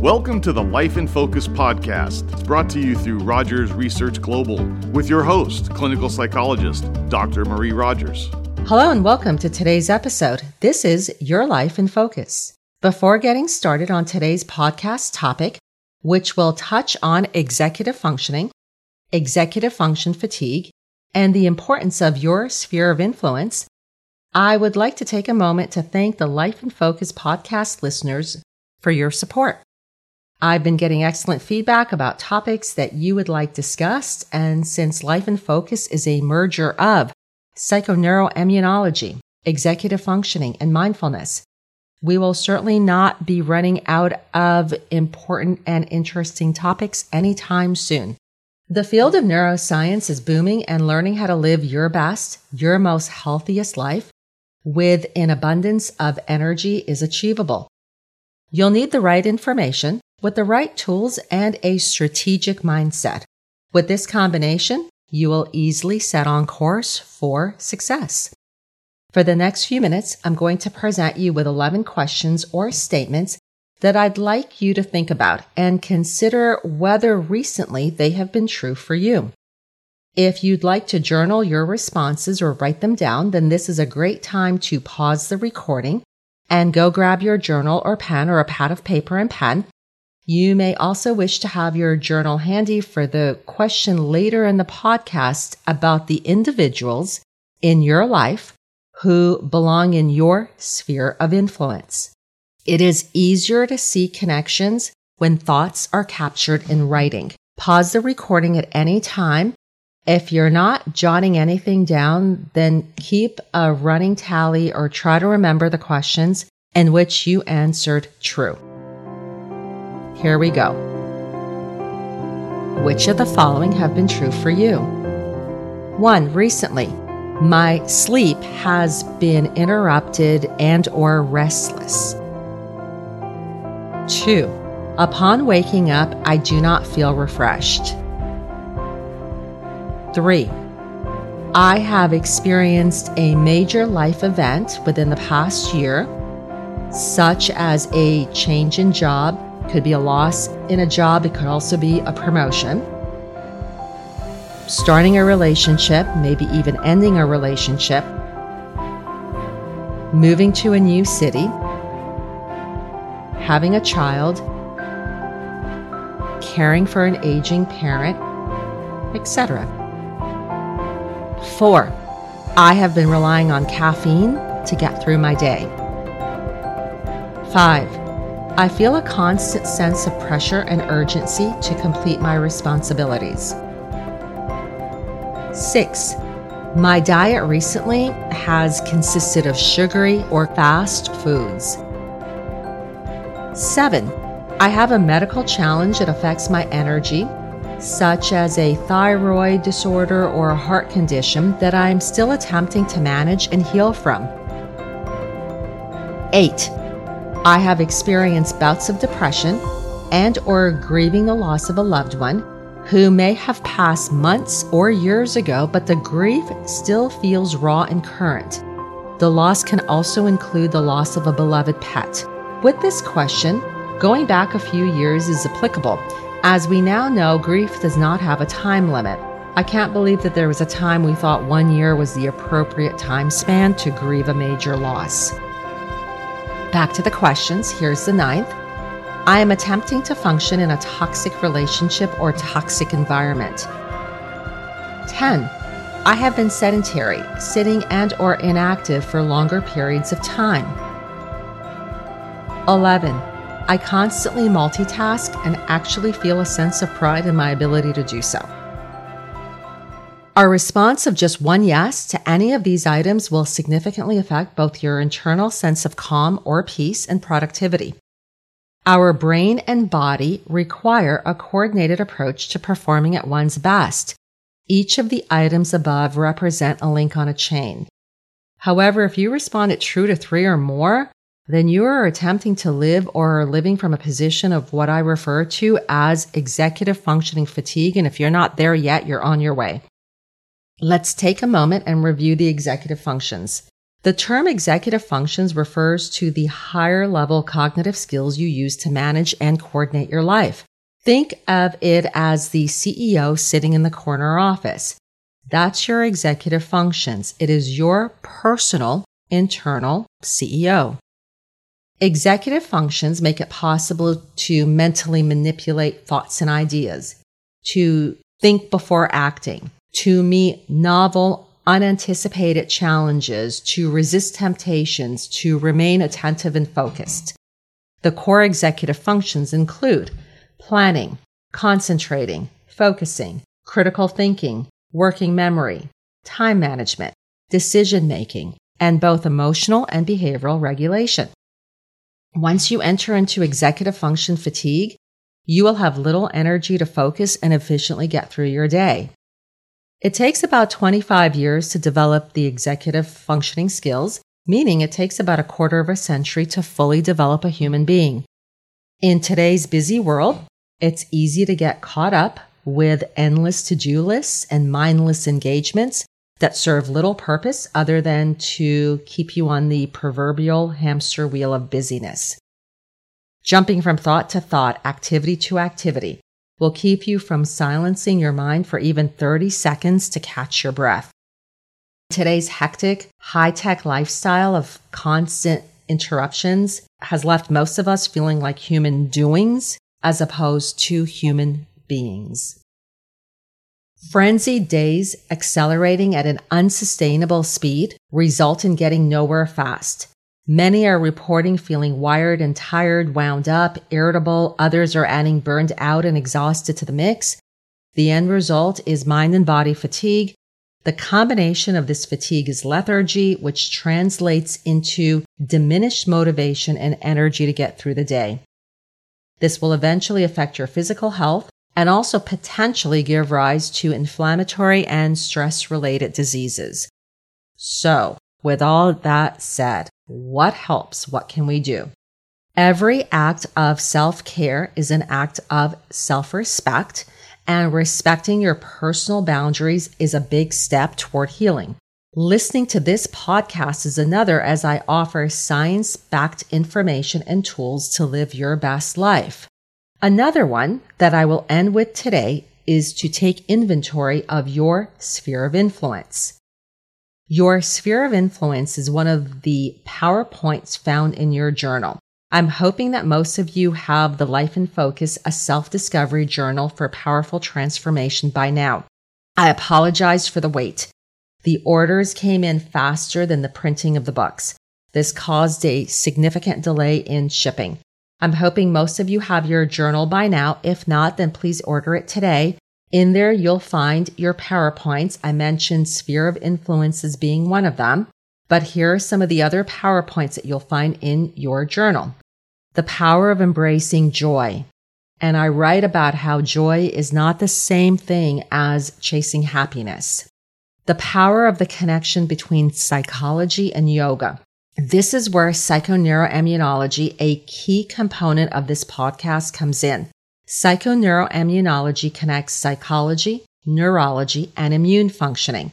Welcome to the Life in Focus podcast. Brought to you through Rogers Research Global with your host, clinical psychologist, Dr. Marie Rogers. Hello and welcome to today's episode. This is Your Life in Focus. Before getting started on today's podcast topic, which will touch on executive functioning, executive function fatigue, and the importance of your sphere of influence, I would like to take a moment to thank the Life in Focus podcast listeners for your support. I've been getting excellent feedback about topics that you would like discussed, and since Life in Focus is a merger of psychoneuroimmunology, executive functioning, and mindfulness, we will certainly not be running out of important and interesting topics anytime soon. The field of neuroscience is booming and learning how to live your best, your most healthiest life with an abundance of energy is achievable. You'll need the right information with the right tools and a strategic mindset. With this combination, you will easily set on course for success. For the next few minutes, I'm going to present you with 11 questions or statements that I'd like you to think about and consider whether recently they have been true for you. If you'd like to journal your responses or write them down, then this is a great time to pause the recording and go grab your journal or pen or a pad of paper and pen. You may also wish to have your journal handy for the question later in the podcast about the individuals in your life who belong in your sphere of influence. It is easier to see connections when thoughts are captured in writing. Pause the recording at any time. If you're not jotting anything down, then keep a running tally or try to remember the questions in which you answered true. Here we go. Which of the following have been true for you? 1. Recently, my sleep has been interrupted and or restless. 2. Upon waking up, I do not feel refreshed. 3. I have experienced a major life event within the past year, such as a change in job, could be a loss in a job, it could also be a promotion starting a relationship, maybe even ending a relationship, moving to a new city, having a child, caring for an aging parent, etc. Four, I have been relying on caffeine to get through my day. Five, I feel a constant sense of pressure and urgency to complete my responsibilities. Six, my diet recently has consisted of sugary or fast foods. Seven, I have a medical challenge that affects my energy, such as a thyroid disorder or a heart condition that I am still attempting to manage and heal from. Eight, I have experienced bouts of depression and or grieving the loss of a loved one who may have passed months or years ago, but the grief still feels raw and current. The loss can also include the loss of a beloved pet. With this question, going back a few years is applicable, as we now know grief does not have a time limit. I can't believe that there was a time we thought one year was the appropriate time span to grieve a major loss. Back to the questions, here's the ninth. I am attempting to function in a toxic relationship or toxic environment. 10. I have been sedentary, sitting and or inactive for longer periods of time. 11. I constantly multitask and actually feel a sense of pride in my ability to do so. Our response of just one yes to any of these items will significantly affect both your internal sense of calm or peace and productivity. Our brain and body require a coordinated approach to performing at one's best. Each of the items above represent a link on a chain. However, if you responded true to three or more, then you are attempting to live or are living from a position of what I refer to as executive functioning fatigue. And if you're not there yet, you're on your way. Let's take a moment and review the executive functions. The term executive functions refers to the higher level cognitive skills you use to manage and coordinate your life. Think of it as the CEO sitting in the corner office. That's your executive functions. It is your personal internal CEO. Executive functions make it possible to mentally manipulate thoughts and ideas, to think before acting, to meet novel unanticipated challenges, to resist temptations, to remain attentive and focused. The core executive functions include planning, concentrating, focusing, critical thinking, working memory, time management, decision making, and both emotional and behavioral regulation. Once you enter into executive function fatigue, you will have little energy to focus and efficiently get through your day. It takes about 25 years to develop the executive functioning skills, meaning it takes about a quarter of a century to fully develop a human being. In today's busy world, it's easy to get caught up with endless to do lists and mindless engagements that serve little purpose other than to keep you on the proverbial hamster wheel of busyness. Jumping from thought to thought, activity to activity, will keep you from silencing your mind for even 30 seconds to catch your breath. Today's hectic, high tech lifestyle of constant interruptions has left most of us feeling like human doings as opposed to human beings. Frenzied days accelerating at an unsustainable speed result in getting nowhere fast. Many are reporting feeling wired and tired, wound up, irritable. Others are adding burned out and exhausted to the mix. The end result is mind and body fatigue. The combination of this fatigue is lethargy, which translates into diminished motivation and energy to get through the day. This will eventually affect your physical health and also potentially give rise to inflammatory and stress related diseases. So, with all that said, what helps? What can we do? Every act of self care is an act of self respect, and respecting your personal boundaries is a big step toward healing. Listening to this podcast is another as I offer science backed information and tools to live your best life. Another one that I will end with today is to take inventory of your sphere of influence. Your sphere of influence is one of the PowerPoints found in your journal. I'm hoping that most of you have the Life in Focus, a self discovery journal for powerful transformation by now. I apologize for the wait. The orders came in faster than the printing of the books. This caused a significant delay in shipping. I'm hoping most of you have your journal by now. If not, then please order it today. In there, you'll find your PowerPoints. I mentioned sphere of influence as being one of them, but here are some of the other PowerPoints that you'll find in your journal. The power of embracing joy. And I write about how joy is not the same thing as chasing happiness. The power of the connection between psychology and yoga. This is where psychoneuroimmunology, a key component of this podcast, comes in. Psychoneuroimmunology connects psychology, neurology, and immune functioning.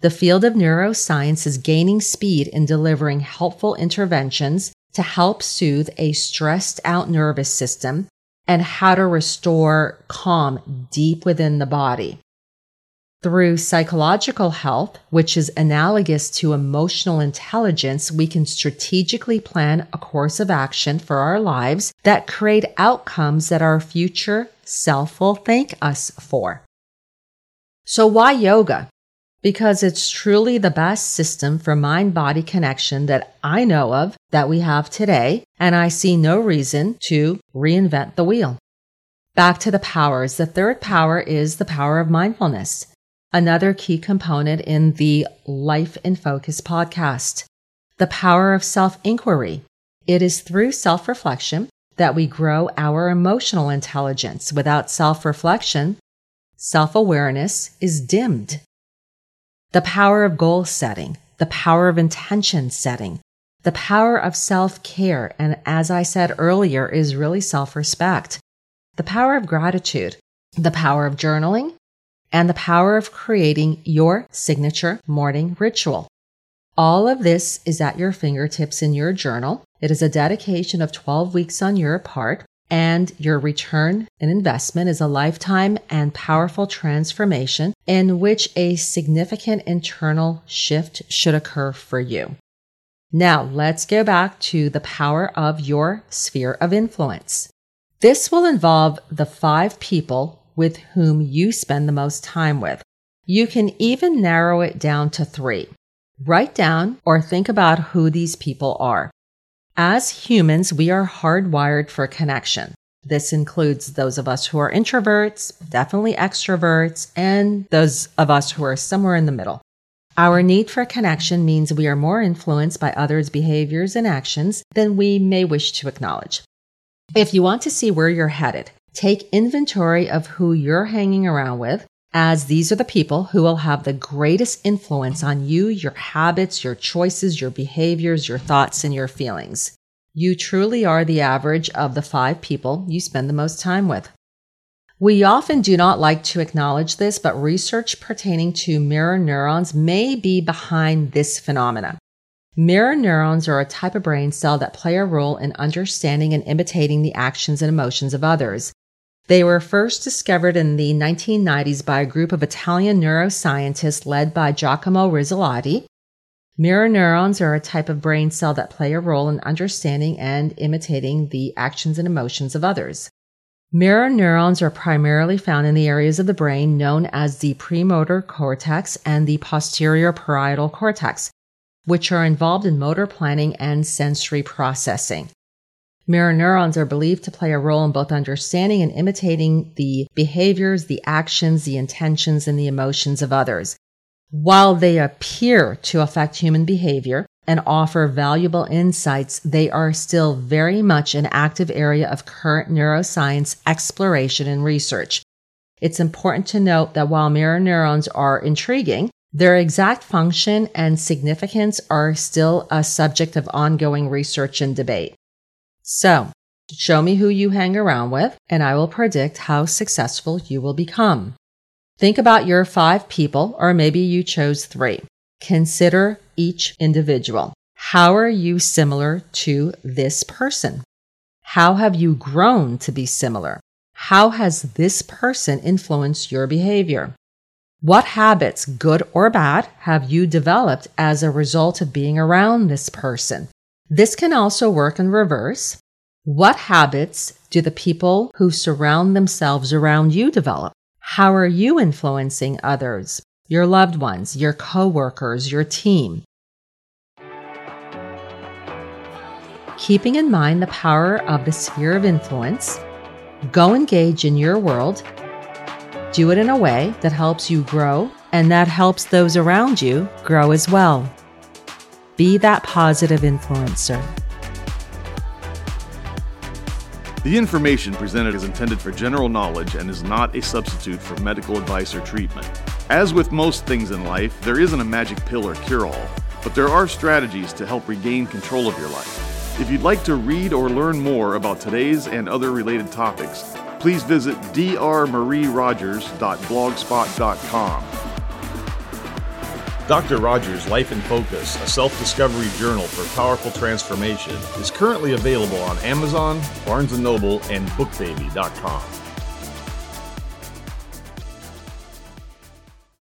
The field of neuroscience is gaining speed in delivering helpful interventions to help soothe a stressed out nervous system and how to restore calm deep within the body. Through psychological health, which is analogous to emotional intelligence, we can strategically plan a course of action for our lives that create outcomes that our future self will thank us for. So why yoga? Because it's truly the best system for mind body connection that I know of that we have today, and I see no reason to reinvent the wheel. Back to the powers. The third power is the power of mindfulness another key component in the Life in Focus podcast. The power of self inquiry. It is through self reflection that we grow our emotional intelligence. Without self reflection, self awareness is dimmed. The power of goal setting, the power of intention setting, the power of self care, and as I said earlier, is really self respect. The power of gratitude, the power of journaling, and the power of creating your signature morning ritual. All of this is at your fingertips in your journal. It is a dedication of 12 weeks on your part, and your return and investment is a lifetime and powerful transformation in which a significant internal shift should occur for you. Now, let's go back to the power of your sphere of influence. This will involve the five people with whom you spend the most time with. You can even narrow it down to three. Write down or think about who these people are. As humans, we are hardwired for connection. This includes those of us who are introverts, definitely extroverts, and those of us who are somewhere in the middle. Our need for connection means we are more influenced by others' behaviors and actions than we may wish to acknowledge. If you want to see where you're headed, take inventory of who you're hanging around with as these are the people who will have the greatest influence on you, your habits, your choices, your behaviors, your thoughts, and your feelings. You truly are the average of the five people you spend the most time with. We often do not like to acknowledge this, but research pertaining to mirror neurons may be behind this phenomena. Mirror neurons are a type of brain cell that play a role in understanding and imitating the actions and emotions of others. They were first discovered in the 1990s by a group of Italian neuroscientists led by Giacomo Rizzolatti. Mirror neurons are a type of brain cell that play a role in understanding and imitating the actions and emotions of others. Mirror neurons are primarily found in the areas of the brain known as the premotor cortex and the posterior parietal cortex, which are involved in motor planning and sensory processing. Mirror neurons are believed to play a role in both understanding and imitating the behaviors, the actions, the intentions, and the emotions of others. While they appear to affect human behavior and offer valuable insights, they are still very much an active area of current neuroscience exploration and research. It's important to note that while mirror neurons are intriguing, their exact function and significance are still a subject of ongoing research and debate. So, show me who you hang around with, and I will predict how successful you will become. Think about your five people, or maybe you chose three. Consider each individual. How are you similar to this person? How have you grown to be similar? How has this person influenced your behavior? What habits, good or bad, have you developed as a result of being around this person? This can also work in reverse. What habits do the people who surround themselves around you develop? How are you influencing others, your loved ones, your coworkers, your team? Keeping in mind the power of the sphere of influence, go engage in your world. Do it in a way that helps you grow and that helps those around you grow as well. Be that positive influencer. The information presented is intended for general knowledge and is not a substitute for medical advice or treatment. As with most things in life, there isn't a magic pill or cure all, but there are strategies to help regain control of your life. If you'd like to read or learn more about today's and other related topics, please visit drmarierogers.blogspot.com. Dr. Rogers' Life in Focus, a self discovery journal for powerful transformation, is currently available on Amazon, Barnes & Noble, and BookBaby.com.